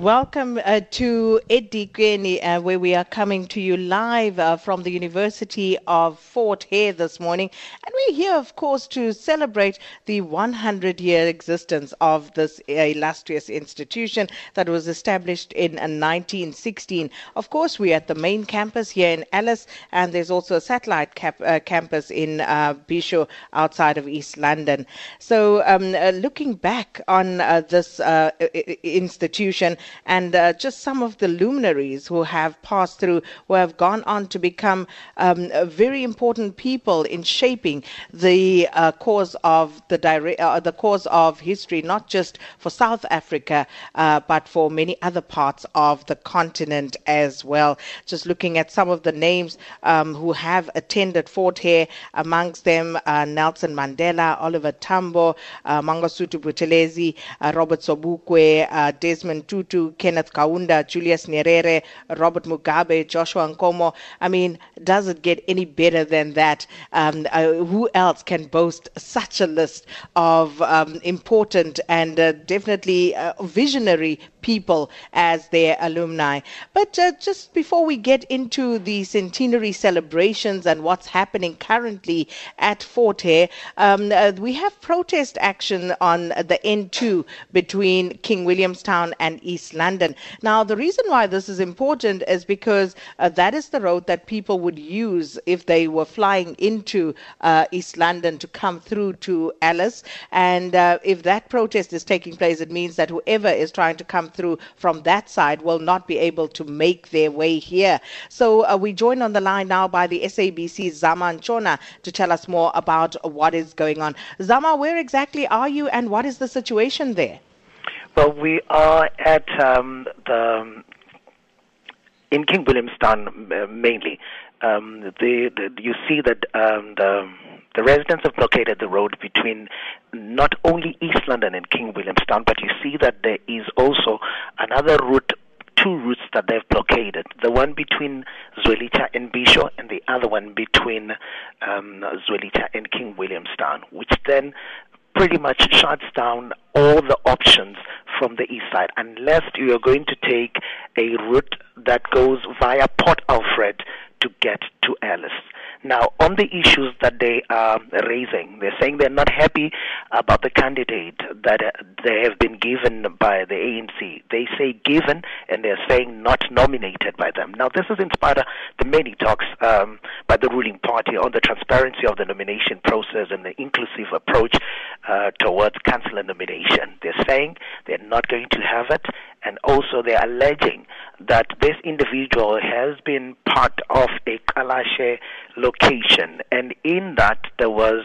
Welcome uh, to Etikweni, uh, where we are coming to you live uh, from the University of Fort Hare this morning. And we're here, of course, to celebrate the 100 year existence of this illustrious institution that was established in 1916. Of course, we're at the main campus here in Alice, and there's also a satellite cap- uh, campus in uh, Bhisho outside of East London. So, um, uh, looking back on uh, this uh, institution, and uh, just some of the luminaries who have passed through, who have gone on to become um, very important people in shaping the uh, cause of the dire- uh, the cause of history, not just for South Africa, uh, but for many other parts of the continent as well. Just looking at some of the names um, who have attended Fort Hare, amongst them uh, Nelson Mandela, Oliver Tambo, uh, Mangosuthu Buthelezi, Robert Sobukwe, Desmond Tutu. Tutu, Kenneth Kaunda, Julius Nyerere, Robert Mugabe, Joshua Nkomo. I mean, does it get any better than that? Um, uh, who else can boast such a list of um, important and uh, definitely uh, visionary people as their alumni. But uh, just before we get into the centenary celebrations and what's happening currently at Fort Hare, um, uh, we have protest action on the N2 between King Williamstown and East London. Now, the reason why this is important is because uh, that is the road that people would use if they were flying into uh, East London to come through to Alice. And uh, if that protest is taking place, it means that whoever is trying to come through from that side will not be able to make their way here. So uh, we join on the line now by the SABC Zama Ntshona to tell us more about what is going on. Zama, where exactly are you and what is the situation there? Well, we are at um, the in King Williamstown uh, mainly. Um, the, you see that um, the the residents have blockaded the road between not only East London and King Williamstown, but you see that there is also another route two routes that they've blockaded. The one between Zwelitsha and Bhisho, and the other one between um, and King Williamstown, which then pretty much shuts down all the options from the east side, unless you are going to take a route that goes via Port Alfred to get to Alice. Now, on the issues that they are raising, they're saying they're not happy about the candidate that uh, they have been given by the ANC. They say given, and they're saying not nominated by them. Now, this has inspired the many talks um, by the ruling party on the transparency of the nomination process and the inclusive approach uh, towards councillor nomination. They're saying they're not going to have it, and also they're alleging that this individual has been part of a Kalashe location, and in that there was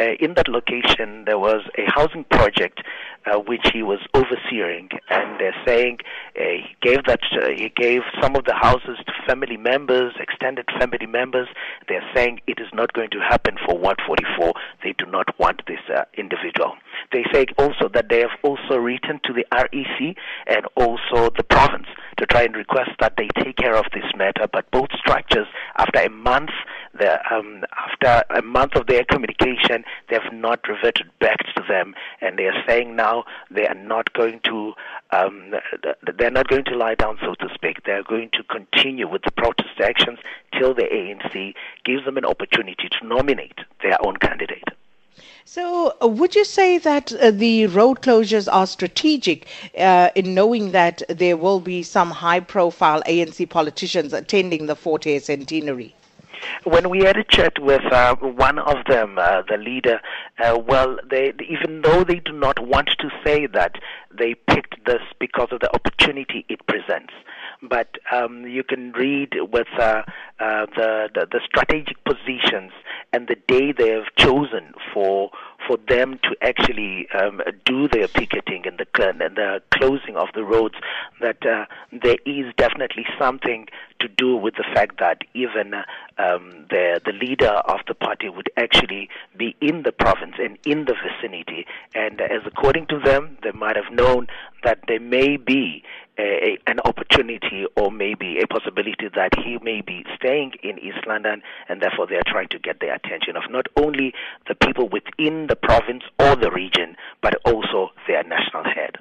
uh, in that location there was a housing project uh, which he was overseeing, and they're saying uh, he gave that uh, he gave some of the houses to family members, extended family members. They're saying it is not going to happen for 144. They do not want this uh, individual. They say also that they have also written to the REC and also the province to try and request that they take care of this matter. But both structures, after a month, the, um, after a month of their communication, they have not reverted back to them, and they are saying now they are not going to um, they're not going to lie down, so to speak. They are going to continue with the protest actions till the ANC gives them an opportunity to nominate their own candidate. So, uh, would you say that uh, the road closures are strategic uh, in knowing that there will be some high profile ANC politicians attending the Fort Hare centenary? When we had a chat with uh, one of them, uh, the leader, uh, well, they, even though they do not want to say that, they picked this because of the opportunity it presents. But um, you can read with uh, uh, the, the, the strategic positions and the day they have chosen for for them to actually um, do their picketing and the and the closing of the roads that uh, there is definitely something to do with the fact that even uh, um, the the leader of the party would actually be in the province and in the vicinity. And as according to them they might have known that there may be a, an opportunity or maybe a possibility that he may be staying in East London, and therefore they are trying to get the attention of not only the people within the province or the region, but also their national head.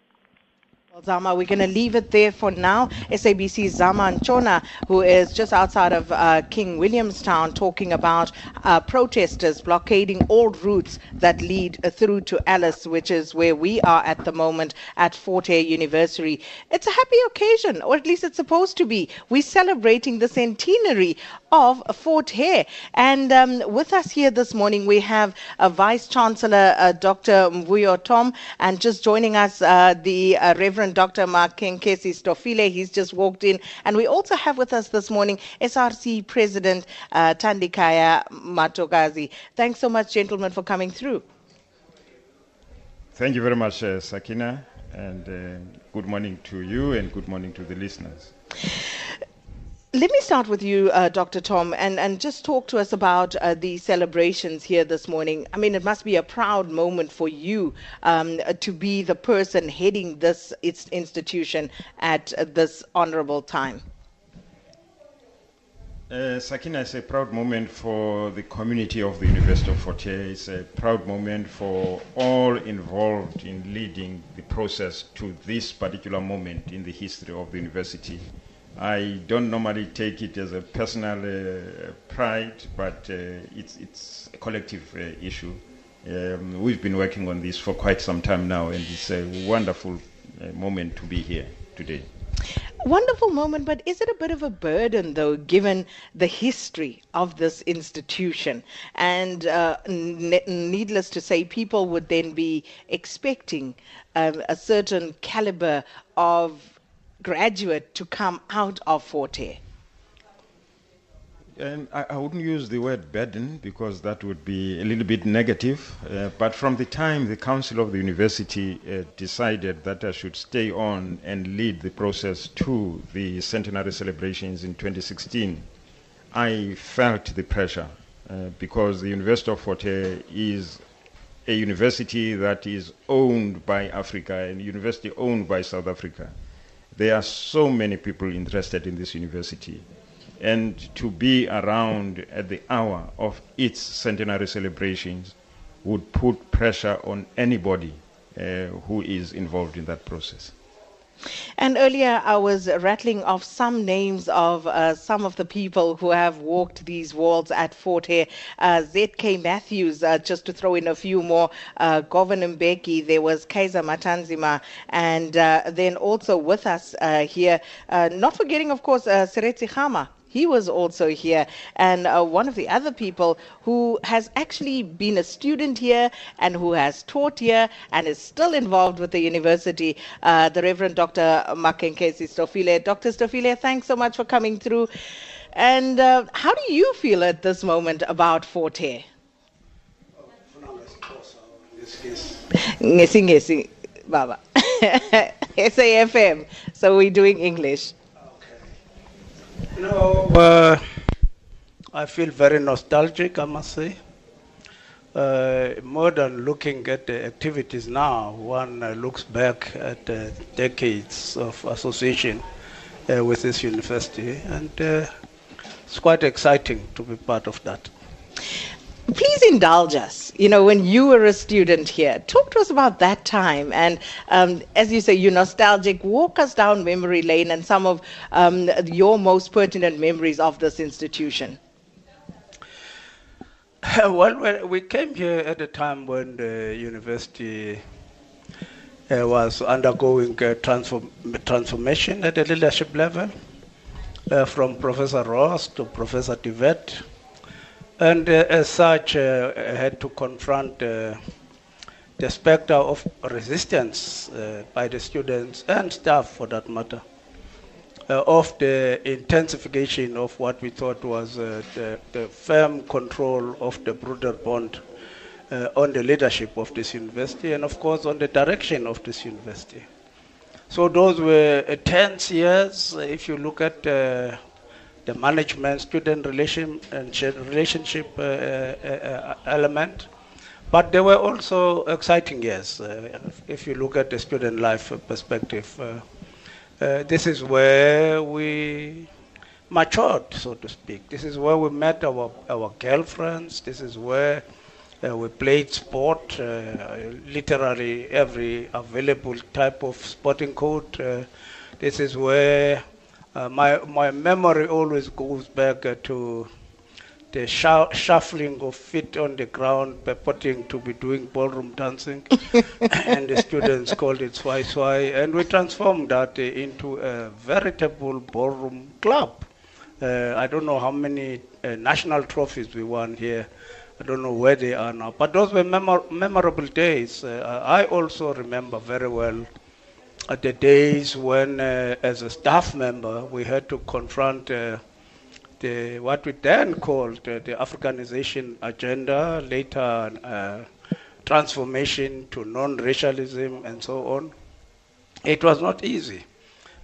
Well, Zama, we're going to leave it there for now. SABC Zama Ntshona, who is just outside of uh, King Williamstown, talking about uh, protesters blockading all routes that lead through to Alice, which is where we are at the moment at Fort Hare University. It's a happy occasion, or at least it's supposed to be. We're celebrating the centenary of Fort Hare. And um, with us here this morning, we have uh, Vice Chancellor uh, Dr. Mvuyo Tom, and just joining us, uh, the uh, Reverend Dr. Makhenkesi Stofile. He's just walked in. And we also have with us this morning SRC President uh, Thandikaya Matokazi. Thanks so much, gentlemen, for coming through. Thank you very much, Sakina, and good morning to you and good morning to the listeners. Let me start with you, uh, Dr. Tom, and, and just talk to us about uh, the celebrations here this morning. I mean, it must be a proud moment for you um, to be the person heading this institution at uh, this honorable time. Uh, Sakina, it's a proud moment for the community of the University of Fort Hare. It's a proud moment for all involved in leading the process to this particular moment in the history of the university. I don't normally take it as a personal uh, pride, but uh, it's, it's a collective uh, issue. Um, we've been working on this for quite some time now, and it's a wonderful uh, moment to be here today. Wonderful moment, but is it a bit of a burden, though, given the history of this institution? And uh, ne- needless to say, people would then be expecting um, a certain caliber of graduate to come out of Fort Hare? Um, I, I, wouldn't use the word burden because that would be a little bit negative. Uh, but from the time the council of the university uh, decided that I should stay on and lead the process to the centenary celebrations in 2016, I felt the pressure uh, because the University of Fort Hare is a university that is owned by Africa and a university owned by South Africa. There are so many people interested in this university. And to be around at the hour of its centenary celebrations would put pressure on anybody uh, who is involved in that process. And earlier, I was rattling off some names of uh, some of the people who have walked these walls at Fort Hare. Uh, Z.K. Matthews, uh, just to throw in a few more, uh, Govan Mbeki, there was Kaiser Matanzima, and uh, then also with us uh, here, uh, not forgetting, of course, uh, Seretse Khama. He was also here, and uh, one of the other people who has actually been a student here and who has taught here and is still involved with the university, uh, the Reverend Dr. Makhenkesi Stofile. Dr. Stofile, thanks so much for coming through. And uh, how do you feel at this moment about Fort Hare? Ngesi ngesi, Baba. SAFM. So we're doing English. You know, uh, I feel very nostalgic, I must say. Uh, more than looking at the activities now, one uh, looks back at uh, decades of association uh, with this university, and uh, it's quite exciting to be part of that please indulge us. You know, when you were a student here, talk to us about that time. And um, as you say, you're nostalgic. Walk us down memory lane and some of um, your most pertinent memories of this institution. Well, we came here at a time when the university uh, was undergoing transform- transformation at the leadership level, uh, from Professor Ross to Professor de Wet and uh, as such uh, had to confront uh, the specter of resistance uh, by the students and staff for that matter uh, of the intensification of what we thought was uh, the, the, firm control of the Broederbond on the leadership of this university and of course on the direction of this university. So those were tense years. If you look at the management student relation and relationship uh, uh, uh, element. But there were also exciting years. if you look at the student life perspective, this is where we matured, so to speak. This is where we met our, our girlfriends. This is where Uh, we played sport, uh, literally every available type of sporting court. Uh, this is where uh, my my memory always goes back uh, to the shu- shuffling of feet on the ground, purporting to be doing ballroom dancing, and the students called it swai swai, and we transformed that uh, into a veritable ballroom club. Uh, I don't know how many uh, national trophies we won here. I don't know where they are now, but those were memor- memorable days. Uh, I also remember very well the days when, uh, as a staff member, we had to confront uh, the what we then called uh, the Africanization agenda, later uh, transformation to non-racialism and so on. It was not easy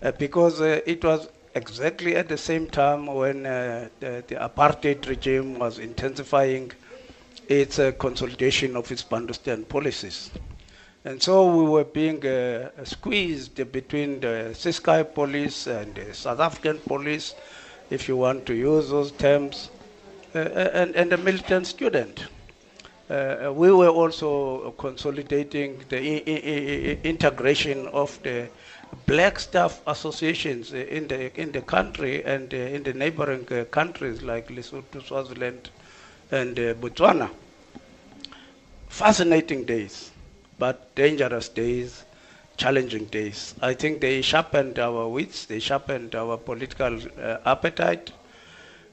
uh, because uh, it was exactly at the same time when the, the apartheid regime was intensifying its consolidation of its Bantustan policies. And so we were being uh, squeezed between the Ciskei police and the South African police, if you want to use those terms, uh, and, and the militant student. Uh, we were also consolidating the integration of the black staff associations in the in the country and uh, in the neighboring uh, countries like Lesotho, Swaziland, and uh, Botswana. Fascinating days, but dangerous days, challenging days. I think they sharpened our wits, they sharpened our political uh, appetite,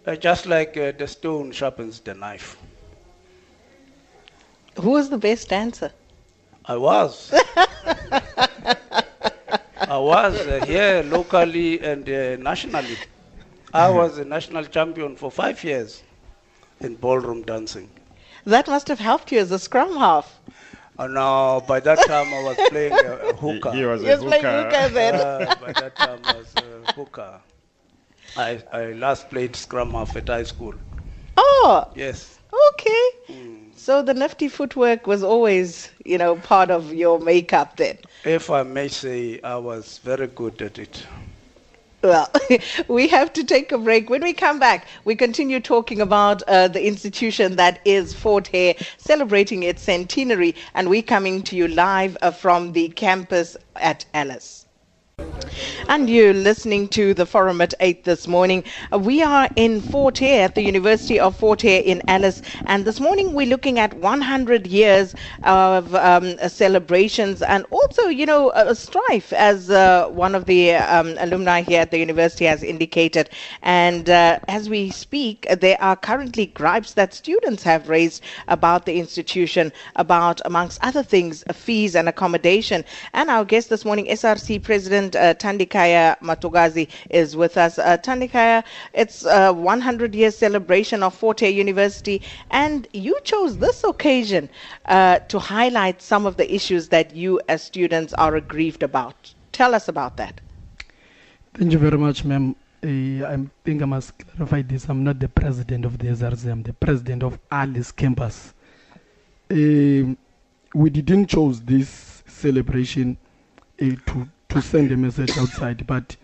uh, just like uh, the stone sharpens the knife. Who was the best dancer? I was. I was uh, here locally and uh, nationally. I was a national champion for five years in ballroom dancing. That must have helped you as a scrum half. Uh, now, by that time, I was playing a, a He, hooker. he was You a was playing hooker. hookah then. Uh, by that time, I was a hooker. I, I last played scrum half at high school. Oh, Yes. okay. So the nifty footwork was always, you know, part of your makeup then. If I may say, I was very good at it. Well, we have to take a break. When we come back, we continue talking about uh, the institution that is Fort Hare, celebrating its centenary, and we're coming to you live uh, from the campus at Alice. And you're listening to the forum at 8 this morning. Uh, we are in Fort Hare at the University of Fort Hare in Alice. And this morning we're looking at 100 years of um, uh, celebrations and also, you know, a strife, as uh, one of the um, alumni here at the university has indicated. And uh, as we speak, uh, there are currently gripes that students have raised about the institution, about, amongst other things, uh, fees and accommodation. And our guest this morning, SRC President uh, Tandikaya Matogazi, is with us. Uh, Tandikaya, it's a 100 year celebration of Fort Hare University, and you chose this occasion uh, to highlight some of the issues that you as students are aggrieved about. Tell us about that. Thank you very much, ma'am. Uh, I think I must clarify this. I'm not the president of the SRC. I'm the president of Alice Campus. Um we didn't choose this celebration uh, to to send a message outside, but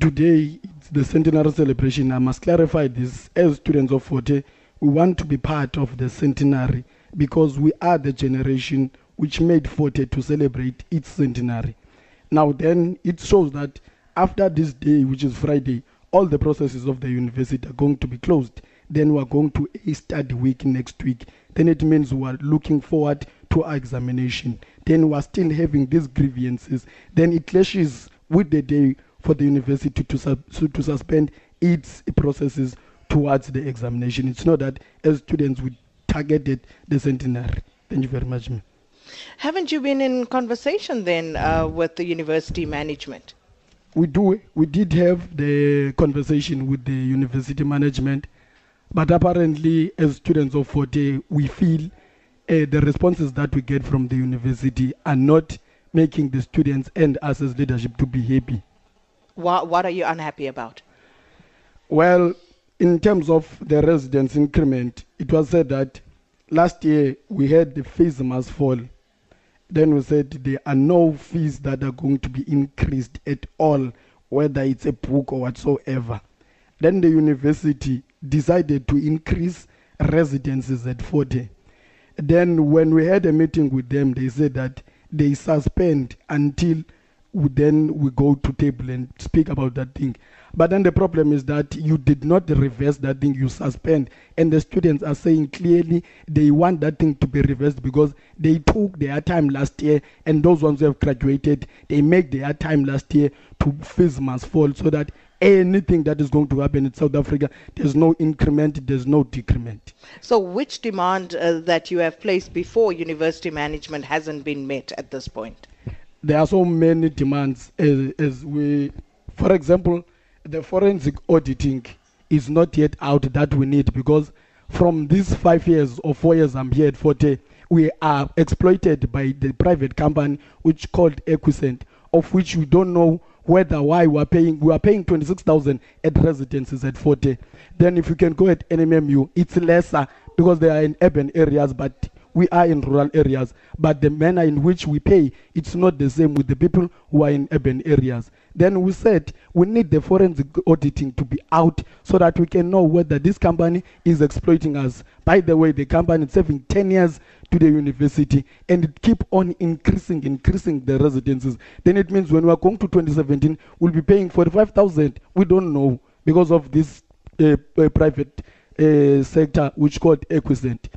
today it's the centenary celebration. I must clarify this. As students of Forte, we want to be part of the centenary because we are the generation which made Forte to celebrate its centenary. Now, then it shows that after this day, which is Friday, all the processes of the university are going to be closed. Then we are going to a study week next week. Then it means we are looking forward to our examination. Then we are still having these grievances. Then it clashes with the day for the university to, sub- to, suspend its processes towards the examination. It's not that as students we targeted the centenary. Thank you very much, ma'am. Haven't you been in conversation then uh, with the university management? we do we did have the conversation with the university management but apparently as students of Forte we feel Uh, the responses that we get from the university are not making the students and us as leadership to be happy What, what are you unhappy about? well in terms of the residence increment it was said that last year we had the fees must fall then we said there are no fees that are going to be increased at all, whether it's a book or whatsoever. Then the university decided to increase residences at Forte. Then when we had a meeting with them, they said that they suspend until we, then we go to table and speak about that thing. But then the problem is that you did not reverse that thing, you suspend. And the students are saying clearly they want that thing to be reversed because they took their time last year and those ones who have graduated, they make their time last year to fees must fall so that anything that is going to happen in South Africa, there's no increment, there's no decrement. So, which demand uh, that you have placed before university management hasn't been met at this point? There are so many demands as, as we, for example, the forensic auditing is not yet out that we need because from these five years or four years I'm here at Forte, we are exploited by the private company which called Equicent, of which we don't know whether why we are paying we are paying 26,000 at residences at Forte. Then if you can go at NMMU, it's lesser because they are in urban areas, but we are in rural areas. But the manner in which we pay, it's not the same with the people who are in urban areas. Then we said we need the forensic auditing to be out so that we can know whether this company is exploiting us. By the way, the company is serving 10 years to the university and keep on increasing, increasing the residences. Then it means when we are going to 2017, we'll be paying 45,000. We don't know because of this uh, uh, private uh, sector which called Equicent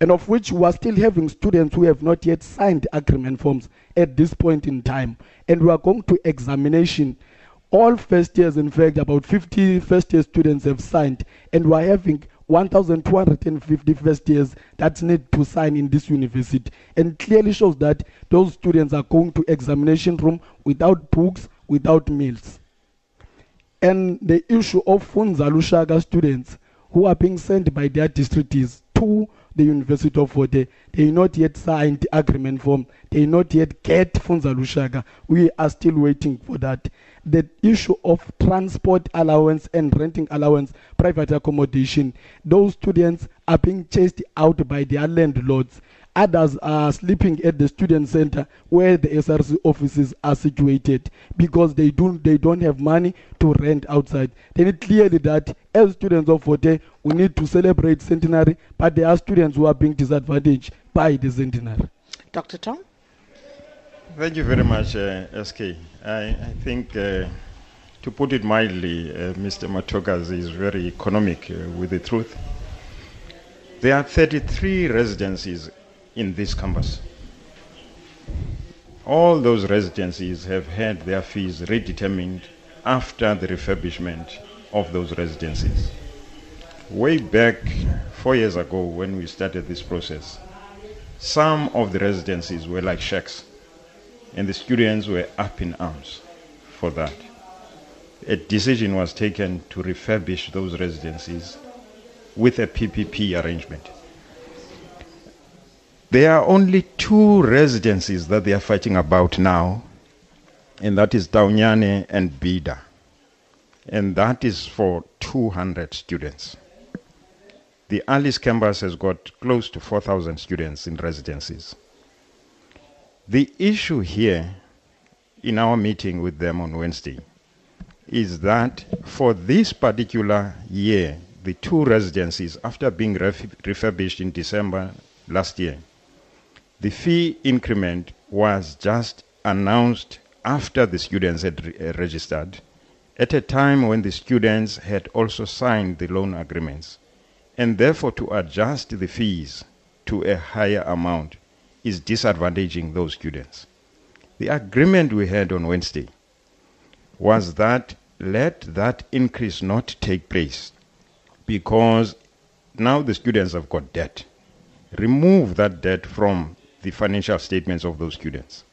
and of which we are still having students who have not yet signed agreement forms at this point in time. And we are going to examination. All first years, in fact, about 50 first year students have signed, and we are having 1,250 first years that need to sign in this university. And clearly shows that those students are going to examination room without books, without meals. And the issue of Funza Lushaka students who are being sent by their districts to the University of Forte. They not yet signed the agreement form. They not yet get Funza Lushaka. We are still waiting for that. The issue of transport allowance and renting allowance, private accommodation, those students are being chased out by their landlords. Others are sleeping at the student center where the SRC offices are situated because they don't they don't have money to rent outside. Then it clearly that as students of Forte, we need to celebrate centenary, but there are students who are being disadvantaged by the centenary. Dr. Tom? Thank you very much, uh, SK. I, I think, uh, to put it mildly, uh, Mr. Matokas is very economic uh, with the truth. There are 33 residencies in this campus. All those residencies have had their fees redetermined after the refurbishment of those residencies. Way back four years ago, when we started this process, some of the residencies were like shacks, and the students were up in arms for that. A decision was taken to refurbish those residences with a PPP arrangement. There are only two residences that they are fighting about now, and that is Daunyane and Bida. And that is for 200 students. The Alice campus has got close to 4,000 students in residencies. The issue here in our meeting with them on Wednesday is that for this particular year, the two residencies, after being ref- refurbished in December last year, the fee increment was just announced after the students had re- uh, registered, at a time when the students had also signed the loan agreements. And therefore, to adjust the fees to a higher amount is disadvantaging those students. The agreement we had on Wednesday was that let that increase not take place because now the students have got debt. Remove that debt from the financial statements of those students.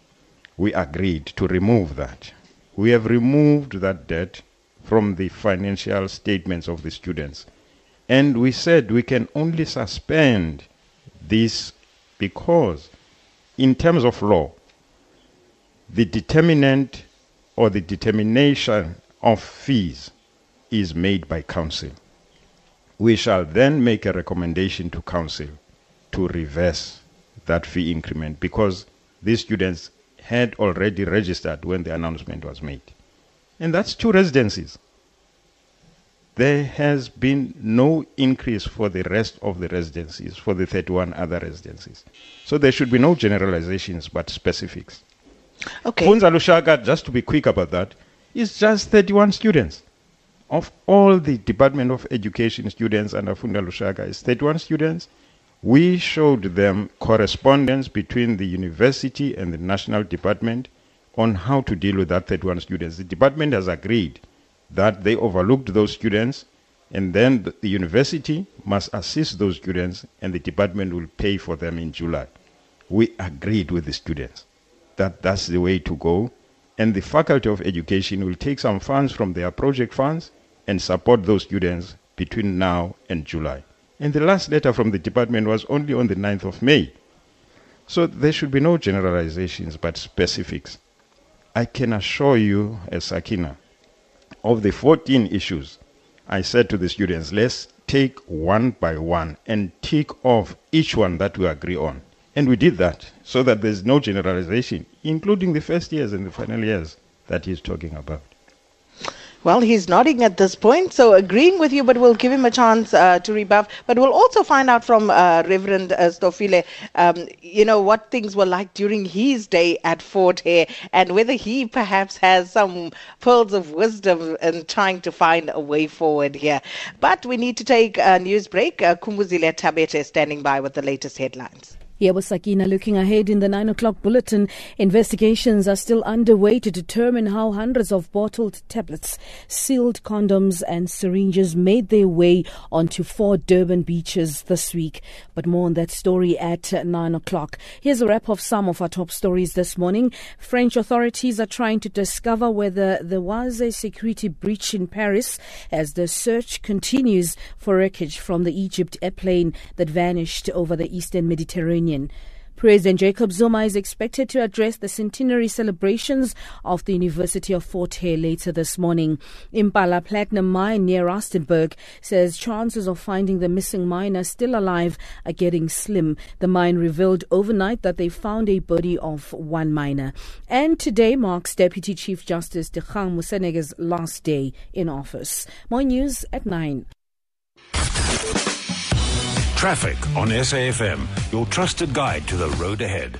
We agreed to remove that. We have removed that debt from the financial statements of the students. And we said we can only suspend this because, in terms of law, the determinant or the determination of fees is made by council. We shall then make a recommendation to council to reverse that fee increment because these students had already registered when the announcement was made. And that's two residencies. There has been no increase for the rest of the residencies, for the 31 other residencies. So there should be no generalizations but specifics. Okay. Funza Lushaka, just to be quick about that, is just 31 students. Of all the Department of Education students under Funza Lushaka is 31 students. We showed them correspondence between the university and the national department on how to deal with that 31 students. The department has agreed that they overlooked those students and then the, university must assist those students and the department will pay for them in July. We agreed with the students that that's the way to go and the faculty of education will take some funds from their project funds and support those students between now and July. And the last letter from the department was only on the 9th of May. So there should be no generalizations but specifics. I can assure you, as Sakina, of the 14 issues, I said to the students, let's take one by one and tick off each one that we agree on. And we did that so that there's no generalization, including the first years and the final years that he's talking about. Well, he's nodding at this point, so agreeing with you, but we'll give him a chance uh, to rebuff. But we'll also find out from uh, Reverend uh, Stofile, um, you know, what things were like during his day at Fort Hare and whether he perhaps has some pearls of wisdom in trying to find a way forward here. But we need to take a news break. Uh, Kumbuzile Tabete standing by with the latest headlines. Here was Sakina looking ahead in the 9 o'clock bulletin. Investigations are still underway to determine how hundreds of bottled tablets, sealed condoms, and syringes made their way onto four Durban beaches this week. But more on that story at 9 o'clock. Here's a wrap of some of our top stories this morning. French authorities are trying to discover whether there was a security breach in Paris as the search continues for wreckage from the EgyptAir plane that vanished over the eastern Mediterranean. President Jacob Zuma is expected to address the centenary celebrations of the University of Fort Hare later this morning. Impala Platinum Mine near Rustenburg says chances of finding the missing miner still alive are getting slim. The mine revealed overnight that they found a body of one miner. And today marks Deputy Chief Justice Dikgang Moseneke's last day in office. More news at 9. Traffic on SAFM, your trusted guide to the road ahead.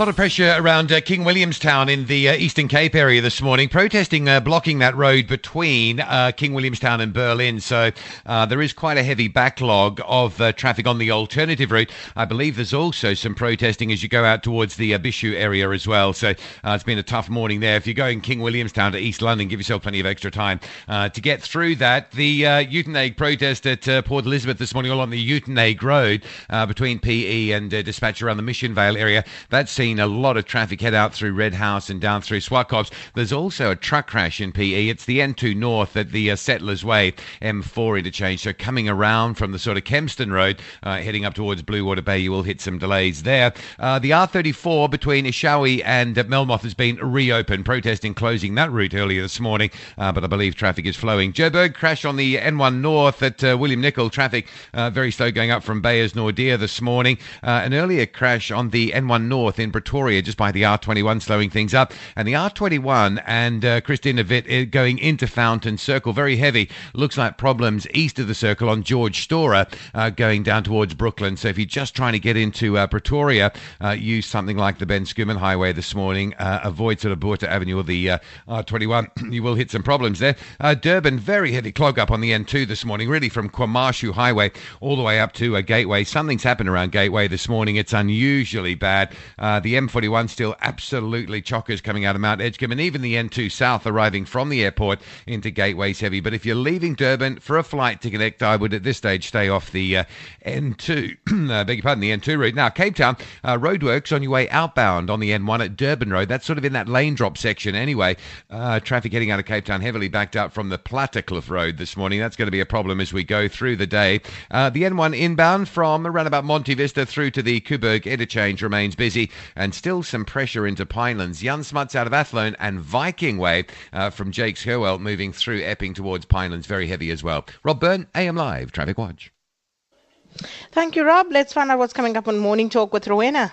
A lot of pressure around uh, King Williamstown in the uh, Eastern Cape area this morning, protesting uh, blocking that road between uh, King Williamstown and Berlin. So uh, there is quite a heavy backlog of uh, traffic on the alternative route. I believe there's also some protesting as you go out towards the Bhisho area as well. So it's been a tough morning there. If you're going King Williamstown to East London, give yourself plenty of extra time to get through that. The uh, Uitenhage protest at Port Elizabeth this morning, all on the Uitenhage Road between PE and Despatch around the Mission Vale area. That's seen a lot of traffic head out through Red House and down through Swartkops. There's also a truck crash in PE. It's the N2 North at the uh, Settlers Way M4 interchange. So coming around from the sort of Kempston Road, uh, heading up towards Bluewater Bay, you will hit some delays there. Uh, the R34 between Eshowe and Melmoth has been reopened, protesting closing that route earlier this morning, uh, but I believe traffic is flowing. Joburg crash on the N1 North at uh, William Nicol. Traffic uh, very slow going up from Beyers Naudé this morning. an earlier crash on the N1 North in Pretoria, just by the R21, slowing things up. And the R21 and uh, Christina Witt going into Fountain Circle, very heavy. Looks like problems east of the circle on George Storrar, uh, going down towards Brooklyn. So if you're just trying to get into uh, Pretoria, uh, use something like the Ben Schoeman Highway this morning. Uh, avoid sort of Botha Avenue or the uh, R21. you will hit some problems there. Durban, very heavy clog up on the N2 this morning, really from KwaMashu Highway all the way up to a Gateway. Something's happened around Gateway this morning. It's unusually bad. the M41 still absolutely chockers coming out of Mount Edgecombe, and even the N2 South arriving from the airport into Gateways heavy. But if you're leaving Durban for a flight to connect, I would at this stage stay off the uh, N2, uh, beg your pardon, the N2 route. Now, Cape Town, uh, roadworks on your way outbound on the N1 at Durban Road. That's sort of in that lane drop section anyway. Uh, traffic heading out of Cape Town heavily backed up from the Plattekloof Road this morning. That's going to be a problem as we go through the day. Uh, the N1 inbound from around about Monte Vista through to the Koeberg interchange remains busy and still some pressure into Pinelands. Jan Smuts out of Athlone and Viking Way uh, from Jakes Gerwel moving through Epping towards Pinelands. Very heavy as well. Rob Byrne, AM Live, Traffic Watch. Thank you, Rob. Let's find out what's coming up on Morning Talk with Rowena.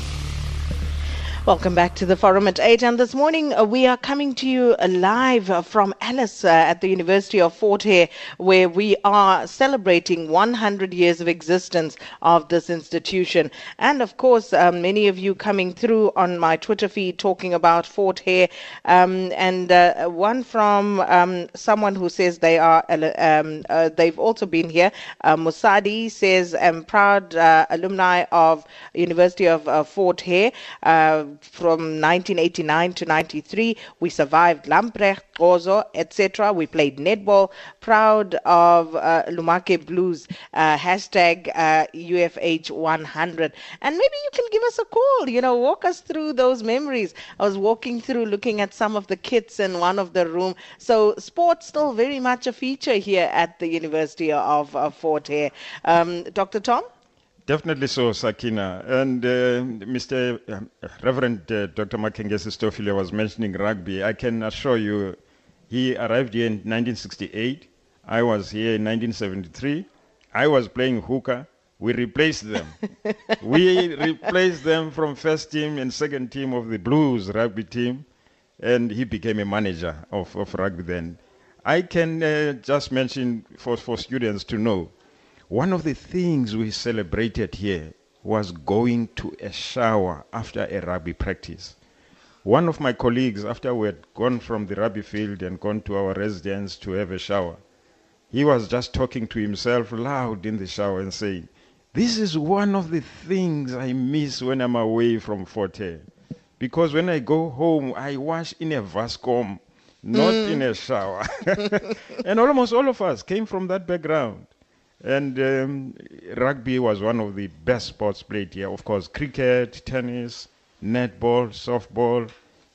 Welcome back to the Forum at 8. And this morning uh, we are coming to you uh, live uh, from Alice uh, at the University of Fort Hare, where we are celebrating 100 years of existence of this institution. And of course, um, many of you coming through on my Twitter feed talking about Fort Hare. Um, and uh, one from um, someone who says they are, um, uh, they've also been here. Musadi says, I'm proud alumni of University of Fort Hare from 1989 to 93. We survived Lamprecht, Gqozo, etc. We played netball. Proud of uh, Lumake Blues. Uh, hashtag uh, UFH 100. And maybe you can give us a call. You know, walk us through those memories. I was walking through, looking at some of the kits in one of the room. So sports still very much a feature here at the University of, of Fort Hare. Um, Dr. Tom. Definitely so, Sakina. And uh, Mr. Uh, Reverend uh, Dr. Makhenkesi Stofile was mentioning rugby. I can assure you, he arrived here in 1968. I was here in 1973. I was playing hooker. We replaced them. we replaced them from first team and second team of the Blues rugby team, and he became a manager of, of rugby then. I can uh, just mention for, for students to know one of the things we celebrated here was going to a shower after a rugby practice. One of my colleagues, after we had gone from the rugby field and gone to our residence to have a shower, he was just talking to himself loud in the shower and saying, This is one of the things I miss when I'm away from Forte. Because when I go home, I wash in a Vascom, not mm. in a shower. and almost all of us came from that background. And um, rugby was one of the best sports played here. Of course, cricket, tennis, netball, softball.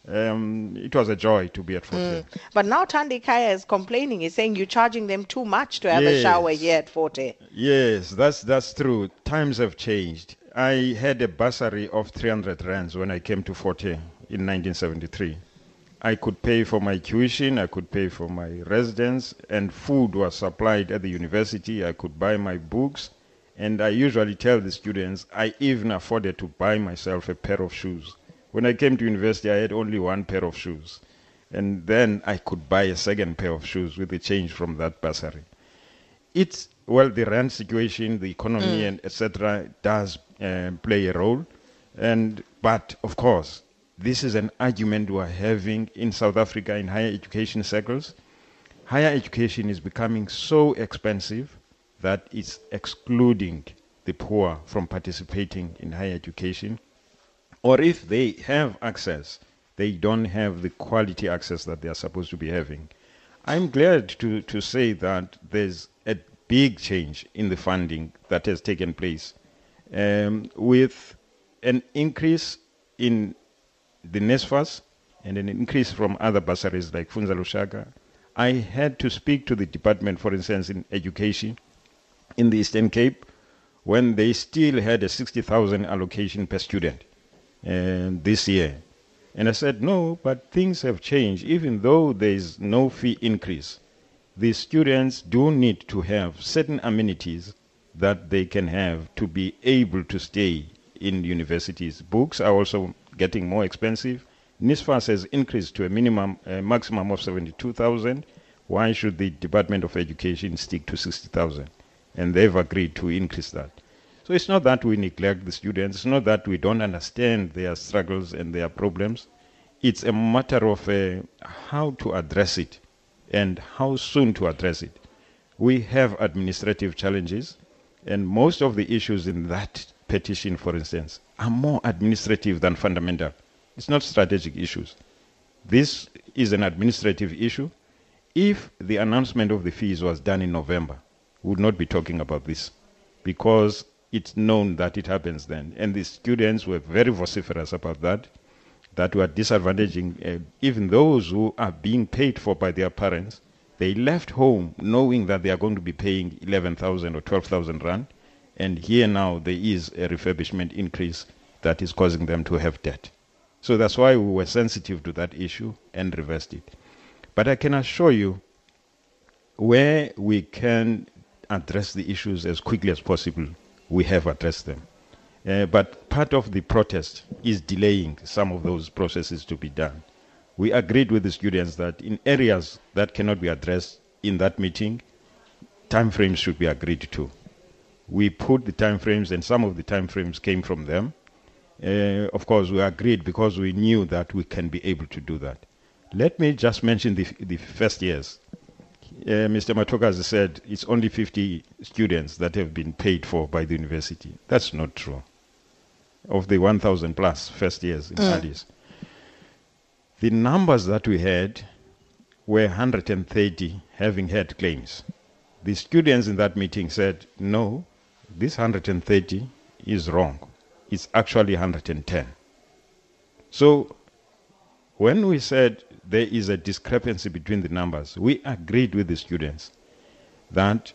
Um, it was a joy to be at Fort mm. But now Tandi Kaya is complaining. He's saying you're charging them too much to have yes. a shower here at Fort Yes, that's that's true. Times have changed. I had a bursary of 300 rands when I came to Fort in 1973. I could pay for my tuition, I could pay for my residence, and food was supplied at the university. I could buy my books, and I usually tell the students I even afforded to buy myself a pair of shoes. When I came to university, I had only one pair of shoes, and then I could buy a second pair of shoes with the change from that bursary. It's well, the rent situation, the economy, mm. and etc. does uh, play a role, and but of course this is an argument we are having in South Africa in higher education circles. Higher education is becoming so expensive that it's excluding the poor from participating in higher education. Or if they have access, they don't have the quality access that they are supposed to be having. I'm glad to, to say that there's a big change in the funding that has taken place um, with an increase in the NSFAS and an increase from other bursaries like Funza Lushaka, I had to speak to the department, for instance, in education in the Eastern Cape when they still had a 60,000 allocation per student uh, this year. And I said, no, but things have changed. Even though there is no fee increase, the students do need to have certain amenities that they can have to be able to stay in universities. Books are also getting more expensive. NSFAS has increased to a minimum, uh, maximum of 72,000. Why should the Department of Education stick to 60,000? And they've agreed to increase that. So it's not that we neglect the students. It's not that we don't understand their struggles and their problems. It's a matter of uh, how to address it and how soon to address it. We have administrative challenges, and most of the issues in that petition, for instance, are more administrative than fundamental. It's not strategic issues. This is an administrative issue. If the announcement of the fees was done in November, we would not be talking about this because it's known that it happens then. And the students were very vociferous about that, that we are disadvantaging uh, even those who are being paid for by their parents. They left home knowing that they are going to be paying 11,000 or 12,000 rand and here now there is a refurbishment increase that is causing them to have debt. So that's why we were sensitive to that issue and reversed it. But I can assure you, where we can address the issues as quickly as possible, we have addressed them. Uh, but part of the protest is delaying some of those processes to be done. We agreed with the students that in areas that cannot be addressed in that meeting, timeframes should be agreed to. We put the timeframes, and some of the timeframes came from them. Uh, of course, we agreed because we knew that we can be able to do that. Let me just mention the, the first years. Uh, Mr. Matoka has said it's only 50 students that have been paid for by the university. That's not true. Of the 1,000 plus first years in Addis, the numbers that we had were 130 having had claims. The students in that meeting said, no, this 130 is wrong. It's actually 110. So when we said there is a discrepancy between the numbers, we agreed with the students that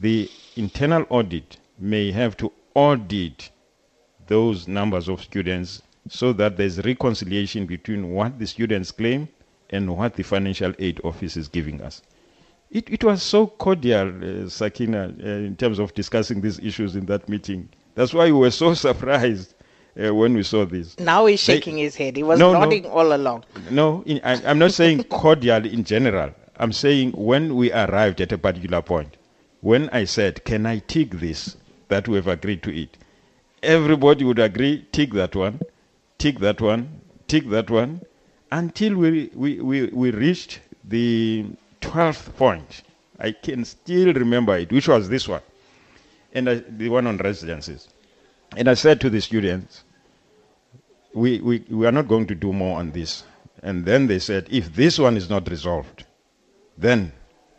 the internal audit may have to audit those numbers of students so that there's reconciliation between what the students claim and what the financial aid office is giving us. It, it was so cordial, uh, Sakina, uh, in terms of discussing these issues in that meeting. That's why we were so surprised uh, when we saw this. Now he's They- shaking his head. He was No, no. nodding all along. No, in, I, I'm not saying cordial in general. I'm saying when we arrived at a particular point, when I said, Can I tick this that we have agreed to it? Everybody would agree, tick that one, tick that one, tick that one, until we, we, we, we reached the 12th point. I can still remember it, which was this one, and I, the one on residences. And I said to the students, we, we, we are not going to do more on this. And then they said, if this one is not resolved, then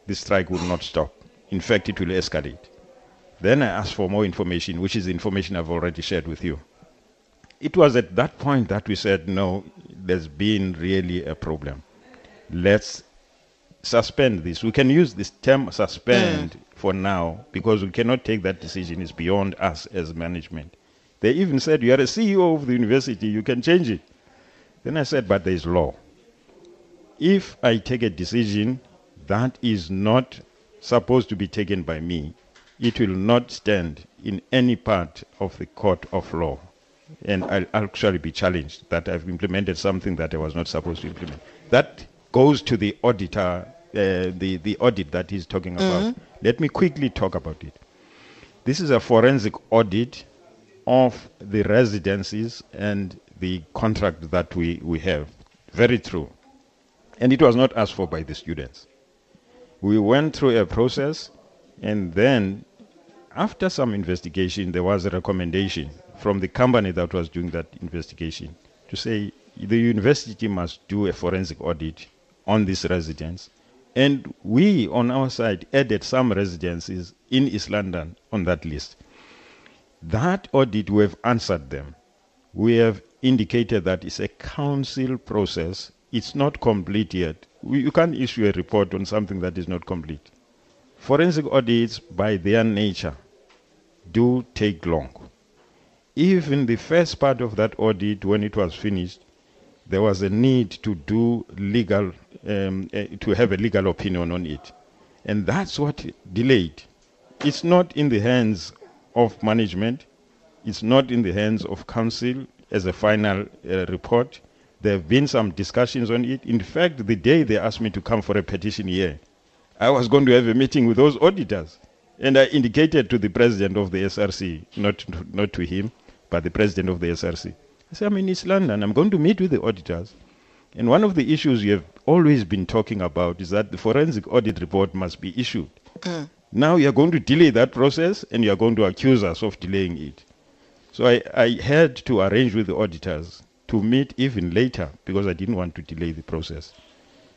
the strike will not stop. In fact, it will escalate. Then I asked for more information, which is information I've already shared with you. It was at that point that we said, no, there's been really a problem. Let's suspend this. We can use this term suspend mm. for now because we cannot take that decision. It's beyond us as management. They even said, You are a CEO of the university, you can change it. Then I said, But there is law. If I take a decision that is not supposed to be taken by me, it will not stand in any part of the court of law. And I'll actually be challenged that I've implemented something that I was not supposed to implement. That goes to the auditor, uh, the, the audit that he's talking about. Let me quickly talk about it. This is a forensic audit of the residencies and the contract that we, we have. Very true. And it was not asked for by the students. We went through a process, and then, after some investigation, there was a recommendation from the company that was doing that investigation to say the university must do a forensic audit on this residence. And we, on our side, added some residences in East London on that list. That audit, we have answered them. We have indicated that it's a council process. It's not complete yet. We, you can't issue a report on something that is not complete. Forensic audits, by their nature, do take long. Even the first part of that audit, when it was finished, there was a need to do legal, um, uh, to have a legal opinion on it. And that's what delayed. It's not in the hands of management, it's not in the hands of council as a final uh, report. There have been some discussions on it. In fact, the day they asked me to come for a petition here, I was going to have a meeting with those auditors. And I indicated to the president of the SRC, not, not to him, but the president of the SRC. I said, I'm in East London. I'm going to meet with the auditors. And one of the issues you have always been talking about is that the forensic audit report must be issued. Now you are going to delay that process and you are going to accuse us of delaying it. So I, I had to arrange with the auditors to meet even later because I didn't want to delay the process.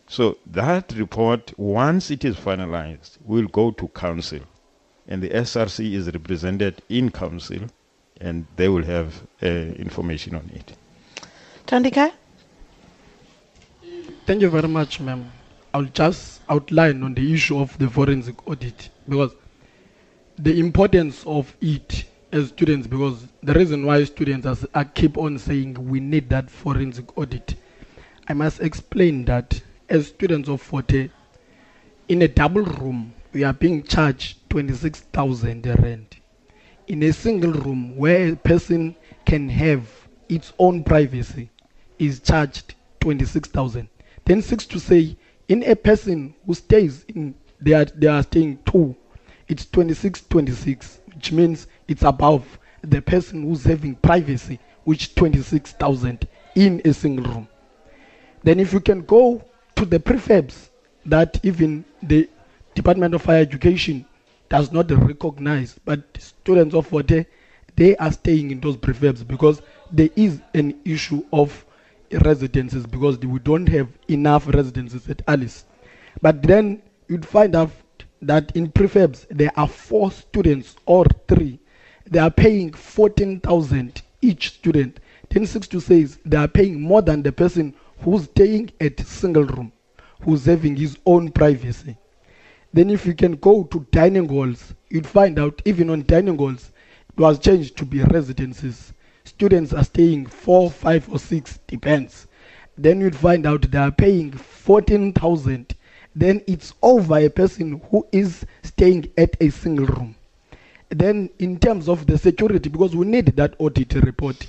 So that report, once it is finalized, will go to council. And the SRC is represented in council and they will have uh, information on it. Tandika? Thank you very much, ma'am. I'll just outline on the issue of the forensic audit because the importance of it as students, because the reason why students are, are keep on saying we need that forensic audit, I must explain that as students of Fort Hare, in a double room, we are being charged 26,000 rand. In a single room where a person can have its own privacy is charged 26,000. Then six to say, in a person who stays in, they are, they are staying two, it's 26, 26, which means it's above the person who's having privacy, which 26,000 in a single room. Then if you can go to the prefabs that even the Department of Higher Education does not recognize, but students of Fort Hare, they are staying in those prefabs because there is an issue of residences because we don't have enough residences at Alice. But then you'd find out that in prefabs there are four students or three. They are paying 14,000 each student. Then six to says they are paying more than the person who's staying at single room, who's having his own privacy. Then if you can go to dining halls, you'd find out even on dining halls, it was changed to be residences. Students are staying four, five, or six, depends. Then you'd find out they are paying 14,000. Then it's over a person who is staying at a single room. Then in terms of the security, because we need that audit report.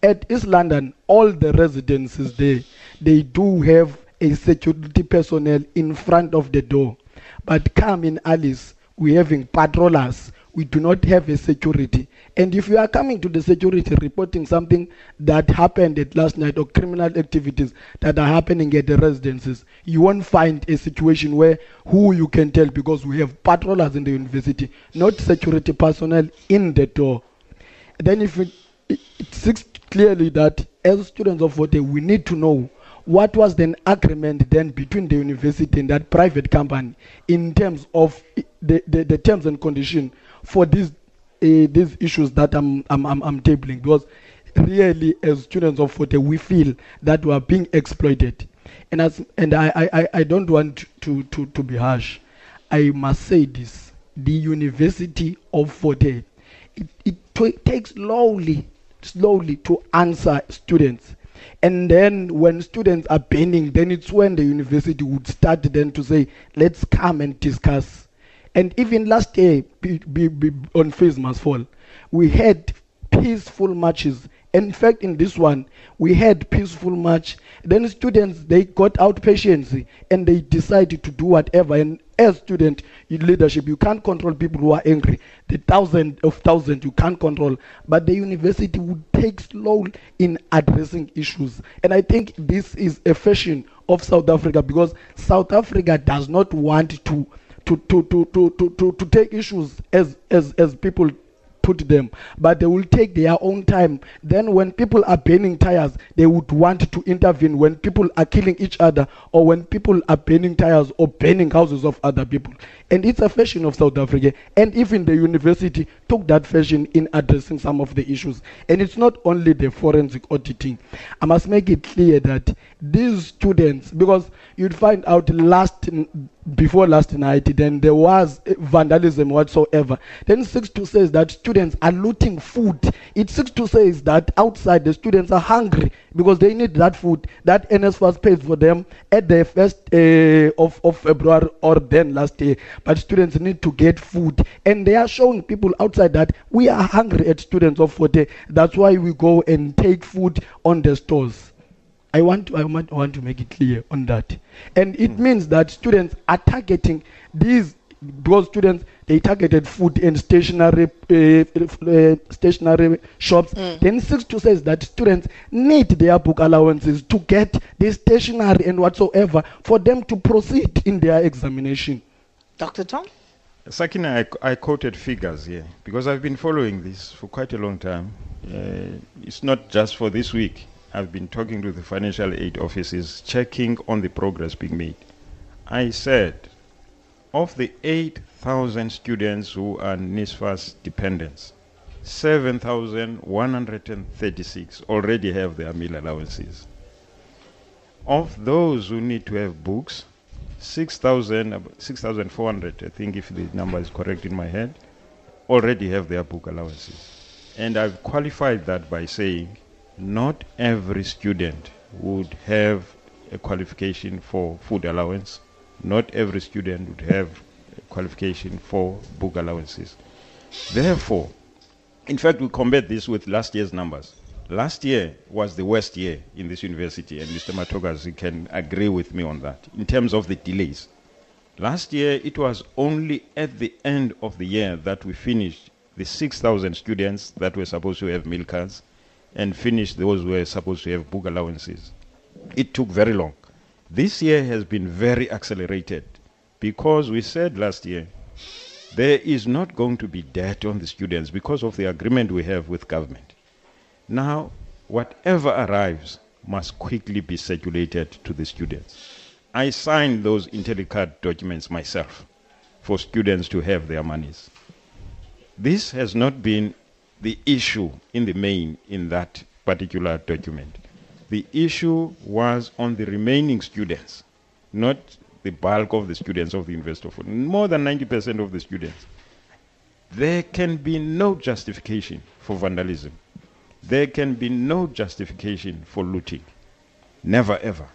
At East London, all the residences there, they do have a security personnel in front of the door. But come in Alice, we're having patrollers. We do not have a security. And if you are coming to the security reporting something that happened at last night or criminal activities that are happening at the residences, you won't find a situation where who you can tell because we have patrollers in the university, not security personnel in the door. Then if it, it, it seems clearly that as students of Fort Hare, we need to know what was the agreement then between the university and that private company in terms of the, the, the terms and condition for these uh, these issues that I'm, I'm, I'm, I'm tabling. Because really as students of Fort Hare we feel that we are being exploited. And as and I, I, I don't want to, to, to be harsh. I must say this. The University of Fort Hare it, it t- takes slowly slowly to answer students. And then when students are banning then it's when the university would start then to say let's come and discuss and even last year on fees must fall we had peaceful marches in fact in this one we had peaceful march then students they got out patience and they decided to do whatever. And as student in leadership you can't control people who are angry. The thousand of thousands you can't control. But the university would take slow in addressing issues. And i think this is a fashion of south africa because south africa does not want to to to to to to, to, to take issues as as as people put them. But they will take their own time. Then when people are burning tires they would want to intervene when people are killing each other or when people are burning tires or burning houses of other people and it's a fashion of south africa. And even the university took that fashion in addressing some of the issues. And it's not only the forensic auditing. I must make it clear that these students because you'd find out last before last night then there was vandalism whatsoever. Then six to says that students are looting food. It six to says that outside the students are hungry because they need that food. That NSFAS pays for them at the first uh, of, of February or then last year but students need to get food and they are showing people outside that we are hungry at students of Fort Hare that's why we go and take food on the stores I want to, I want, want to make it clear on that. And it mm. means that students are targeting these because students they targeted food and stationary uh, uh, stationary shops. Mm. Then six to says that students need their book allowances to get the stationery and whatsoever for them to proceed in their examination. Dr. Tom? Sakina, I, I quoted figures here because I've been following this for quite a long time. Uh, it's not just for this week. I've been talking to the financial aid offices, checking on the progress being made. I said, of the 8,000 students who are NSFAS dependents, 7,136 already have their meal allowances. Of those who need to have books, 6,400, I think if the number is correct in my head, already have their book allowances. And I've qualified that by saying not every student would have a qualification for food allowance Not every student would have a qualification for book allowances. Therefore, in fact, we combat this with last year's numbers. Last year was the worst year in this university, and Mr. Matogas can agree with me on that in terms of the delays. Last year, it was only at the end of the year that we finished the 6,000 students that were supposed to have meal cards and finished those who were supposed to have book allowances. It took very long. This year has been very accelerated because we said last year there is not going to be debt on the students because of the agreement we have with government. Now, whatever arrives must quickly be circulated to the students. I signed those IntelliCard documents myself for students to have their monies. This has not been the issue in the main in that particular document. The issue was on the remaining students, not the bulk of the students of the University of More than 90% of the students. There can be no justification for vandalism. There can be no justification for looting. Never ever.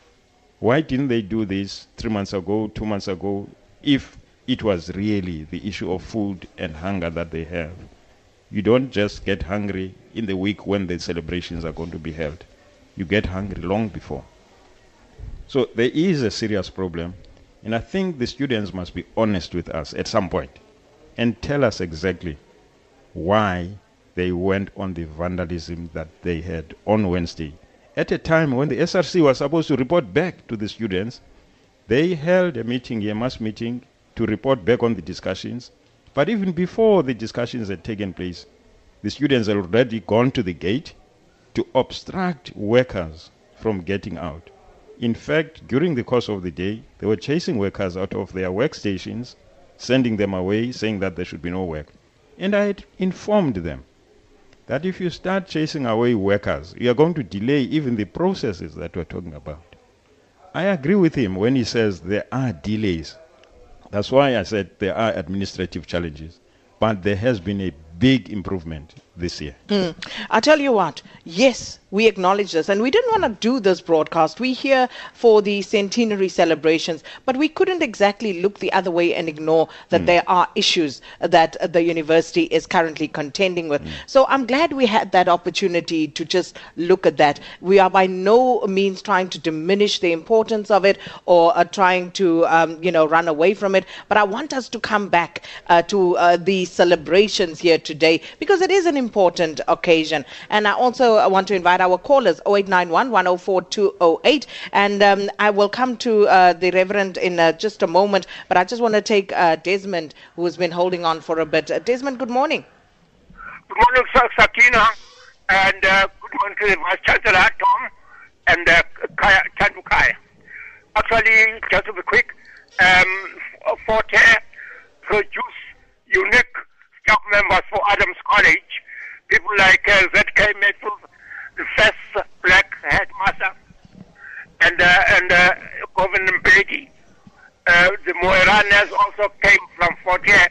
Why didn't they do this three months ago, two months ago, if it was really the issue of food and hunger that they have? You don't just get hungry in the week when the celebrations are going to be held. You get hungry long before. So there is a serious problem, and I think the students must be honest with us at some point and tell us exactly why they went on the vandalism that they had on Wednesday. At a time when the SRC was supposed to report back to the students, they held a meeting, a mass meeting, to report back on the discussions. But even before the discussions had taken place, the students had already gone to the gate to obstruct workers from getting out. In fact, during the course of the day, they were chasing workers out of their workstations, sending them away, saying that there should be no work. And I had informed them that if you start chasing away workers, you are going to delay even the processes that we're talking about. I agree with him when he says there are delays. That's why I said there are administrative challenges. But there has been a big improvement this year. Mm. I tell you what, yes, we acknowledge this, and we didn't want to do this broadcast. We're here for the centenary celebrations, but we couldn't exactly look the other way and ignore that mm. there are issues that the university is currently contending with. Mm. So I'm glad we had that opportunity to just look at that. We are by no means trying to diminish the importance of it or uh, trying to, um, you know, run away from it, but I want us to come back uh, to uh, the celebrations here today because it is an important occasion. And I also want to invite our callers 0891 104 208. And um, I will come to uh, the Reverend in uh, just a moment, but I just want to take uh, Desmond, who's been holding on for a bit. Uh, Desmond, good morning. Good morning, Sakina, and uh, good morning to the Vice Chancellor, Tom, and uh, Kaya, Actually, just to be quick, um, Fort Hare produce unique staff members for Adams College people like uh, Z.K. Matthews, the first black headmaster, and uh, and uh, Govan Mbeki. Uh, the Moiranas also came from Fort Hare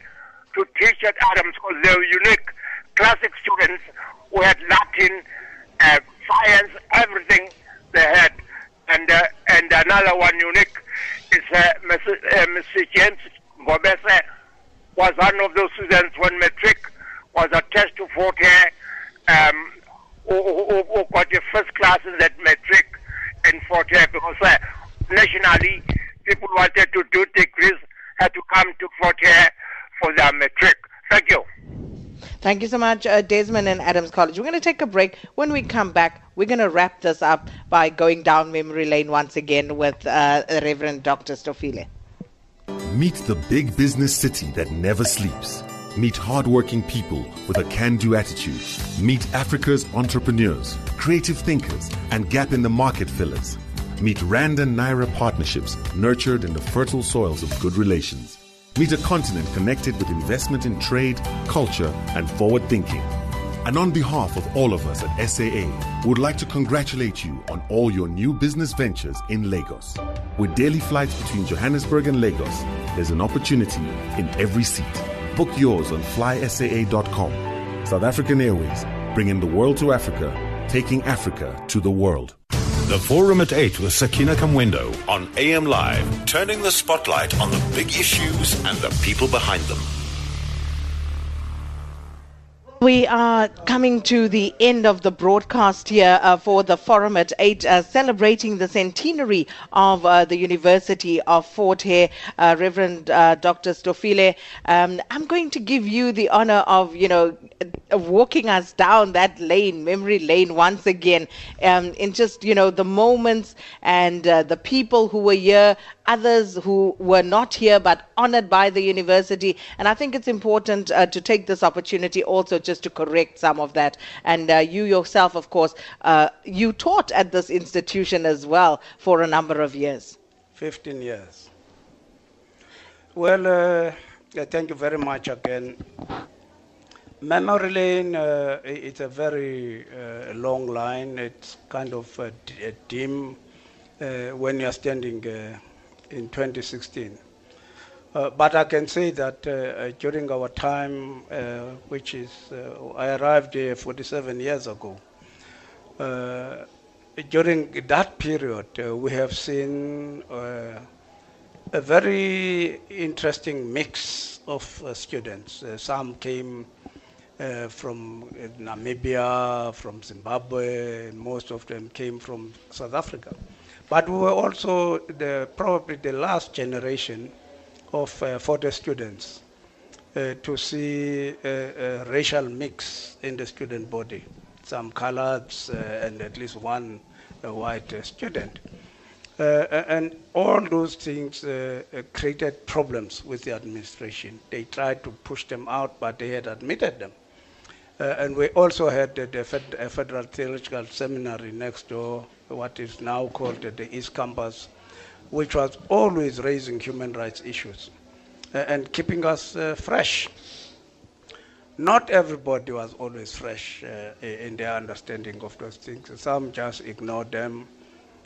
to teach at Adams because they were unique classic students who had Latin, uh, science, everything they had. And uh, and another one unique is uh, Mr. Uh, Mr. James Gomese was one of those students when matric was attached to Fort Hare, um, who, got the first classes at matric in Fort Hare because uh, nationally people wanted to do degrees had to come to Fort Hare for their matric. Thank you. Thank you so much, uh, Desmond and Adams College. We're going to take a break. When we come back, we're going to wrap this up by going down memory lane once again with uh, Reverend Dr. Stofile. Meet the big business city that never sleeps. Meet hardworking people with a can do attitude. Meet Africa's entrepreneurs, creative thinkers, and gap in the market fillers. Meet Rand and Naira partnerships nurtured in the fertile soils of good relations. Meet a continent connected with investment in trade, culture, and forward thinking. And on behalf of all of us at SAA, would like to congratulate you on all your new business ventures in Lagos. With daily flights between Johannesburg and Lagos, there's an opportunity in every seat. Book yours on flysaa.com. South African Airways, bringing the world to Africa, taking Africa to the world. The Forum at 8 with Sakina Kamwendo on AM Live, turning the spotlight on the big issues and the people behind them. We are coming to the end of the broadcast here uh, for the forum at 8, uh, celebrating the centenary of uh, the University of Fort Hare. Uh, Reverend uh, Dr. Stofile, um, I'm going to give you the honor of, you know, uh, walking us down that lane, memory lane, once again, um, in just, you know, the moments and the people who were here, others who were not here but honored by the university. And I think it's important to take this opportunity also just to correct some of that. And uh, you yourself, of course, uh, you taught at this institution as well for a number of years. 15 years. Well, uh, thank you very much again. Memory lane, uh, it's a very uh, long line. It's kind of a dim uh, when you're standing in 2016. Uh, but I can say that uh, uh during our time, uh, which is, uh, I arrived here 47 years ago, during that period, we have seen a very interesting mix of students. some came from Namibia, from Zimbabwe, most of them came from South Africa. But we were also the, probably the last generation of uh, for the students uh, to see a, a, racial mix in the student body, some coloreds uh, and at least one white student. Uh, and all those things uh, created problems with the administration. They tried to push them out, but they had admitted them. Uh, and we also had the, the Federal Theological Seminary next door, what is now called the East Campus, which was always raising human rights issues uh, and keeping us uh, fresh. Not everybody was always fresh uh, in their understanding of those things. Some just ignored them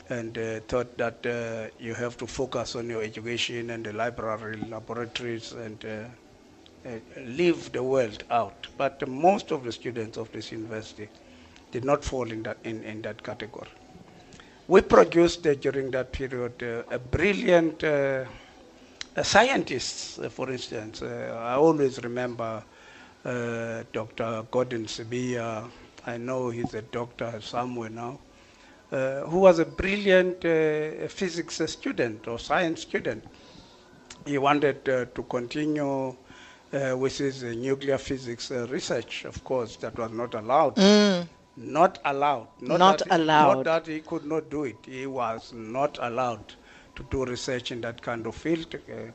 and uh, thought that uh, you have to focus on your education and the library, laboratories, and uh, leave the world out. But most of the students of this university did not fall in that, in, in that category. We produced uh, during that period uh, a brilliant uh, scientists, uh, for instance. Uh, I always remember uh, Dr. Gordon Sibiya. I know he's a doctor somewhere now. who was a brilliant physics student or science student. He wanted to continue uh, with his uh, nuclear physics uh, research, of course, that was not allowed. Mm. Not allowed. Not, not that allowed. Not that he could not do it. He was not allowed to do research in that kind of field. Uh,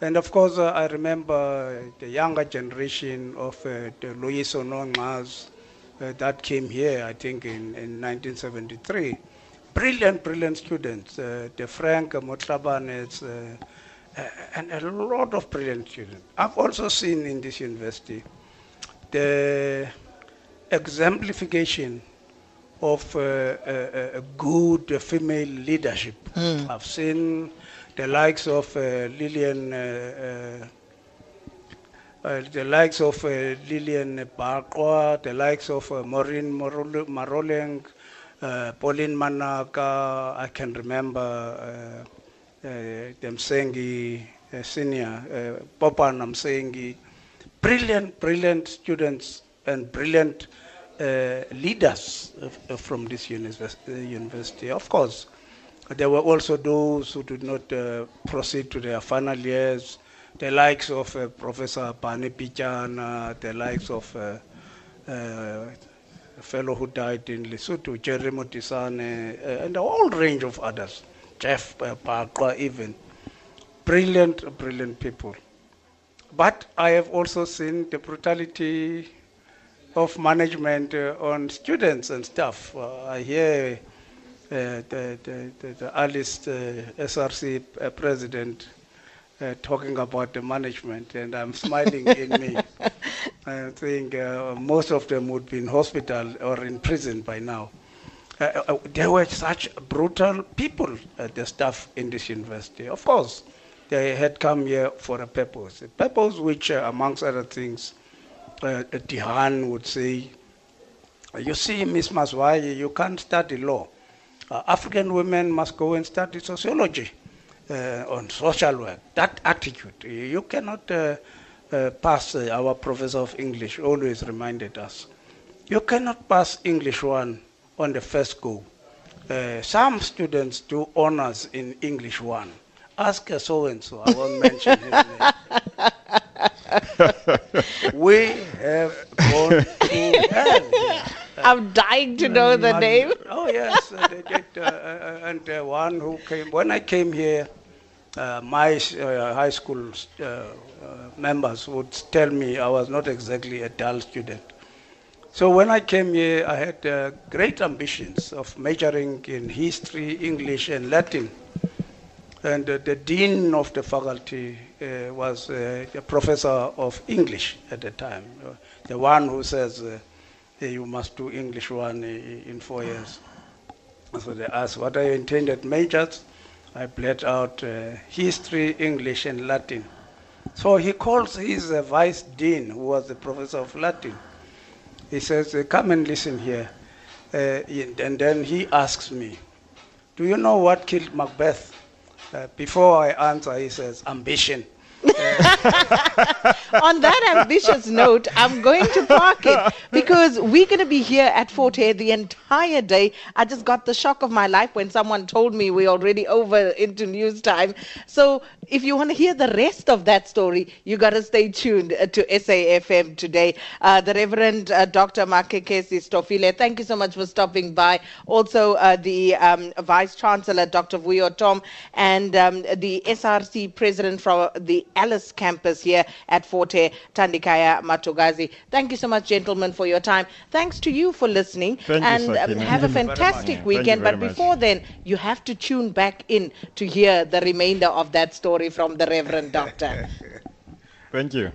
and of course, uh, I remember the younger generation of uh, the Louis Onongas that came here, I think, in, in 1973. Brilliant, brilliant students. the Frank Motlabanes, and a lot of brilliant students. I've also seen in this university the exemplification of uh, good female leadership. Mm. I've seen the likes of uh, Lillian, uh, uh, uh the likes of uh, Lillian Barqua, the likes of Maureen Maroleng, Pauline Manaka. I can remember Demsengi Senior, Popa Namsengi. Brilliant, brilliant students and brilliant uh, leaders from this university. Of course, there were also those who did not uh, proceed to their final years, the likes of uh, Professor Pane Pichana, the likes of uh, uh, a fellow who died in Lesotho, Jerry Motisane, uh, and a whole range of others, Jeff Parker even. Brilliant, brilliant people. But I have also seen the brutality of management uh, on students and staff. Uh, I hear uh, the, the, the, the Alice SRC president talking about the management, and I'm smiling in me. I think most of them would be in hospital or in prison by now. Uh, uh, there were such brutal people, uh, the staff in this university. Of course, they had come here for a purpose, a purpose which, amongst other things, Dihan would say, you see, Miss Maswai, you can't study law uh, African women must go and study sociology uh, on social work. That attitude, you cannot uh, uh, pass, uh, our professor of English always reminded us, you cannot pass English 1 on the first go. Uh, some students do honors in English 1. Ask so and so, I won't mention his name. we have gone through hell. I'm dying to know the name. Oh yes, uh, they uh, uh, and uh, one who came when I came here, uh, my uh, high school uh, uh, members would tell me I was not exactly a dull student. So when I came here, I had uh, great ambitions of majoring in history, English, and Latin. And uh, the dean of the faculty uh, was uh, a professor of English at the time, uh, the one who says uh, uh, you must do English one in four years. So they asked what I intended majors. I bled out uh, history, English, and Latin. So he calls his uh, vice dean, who was the professor of Latin. He says, uh, "Come and listen here," uh, and then he asks me, "Do you know what killed Macbeth?" Uh, before I answer, he says, "Ambition." On that ambitious note, I'm going to park it because we're going to be here at Fort Hare the entire day. I just got the shock of my life when someone told me we're already over into news time. So if you want to hear the rest of that story, you got to stay tuned uh, to SAFM today. Uh, the Reverend uh, Dr. Makhenkesi Stofile, thank you so much for stopping by. Also, uh, the um, Vice Chancellor, Dr. Mvuyo Tom, and um, the SRC President from the Alice campus here at Fort Hare Tandikaya Matogazi. Thank you so much, gentlemen, for your time. Thanks to you for listening. Thank you, and um, have a you fantastic you weekend. But much. before then, you have to tune back in to hear the remainder of that story from the Reverend Doctor. Thank you.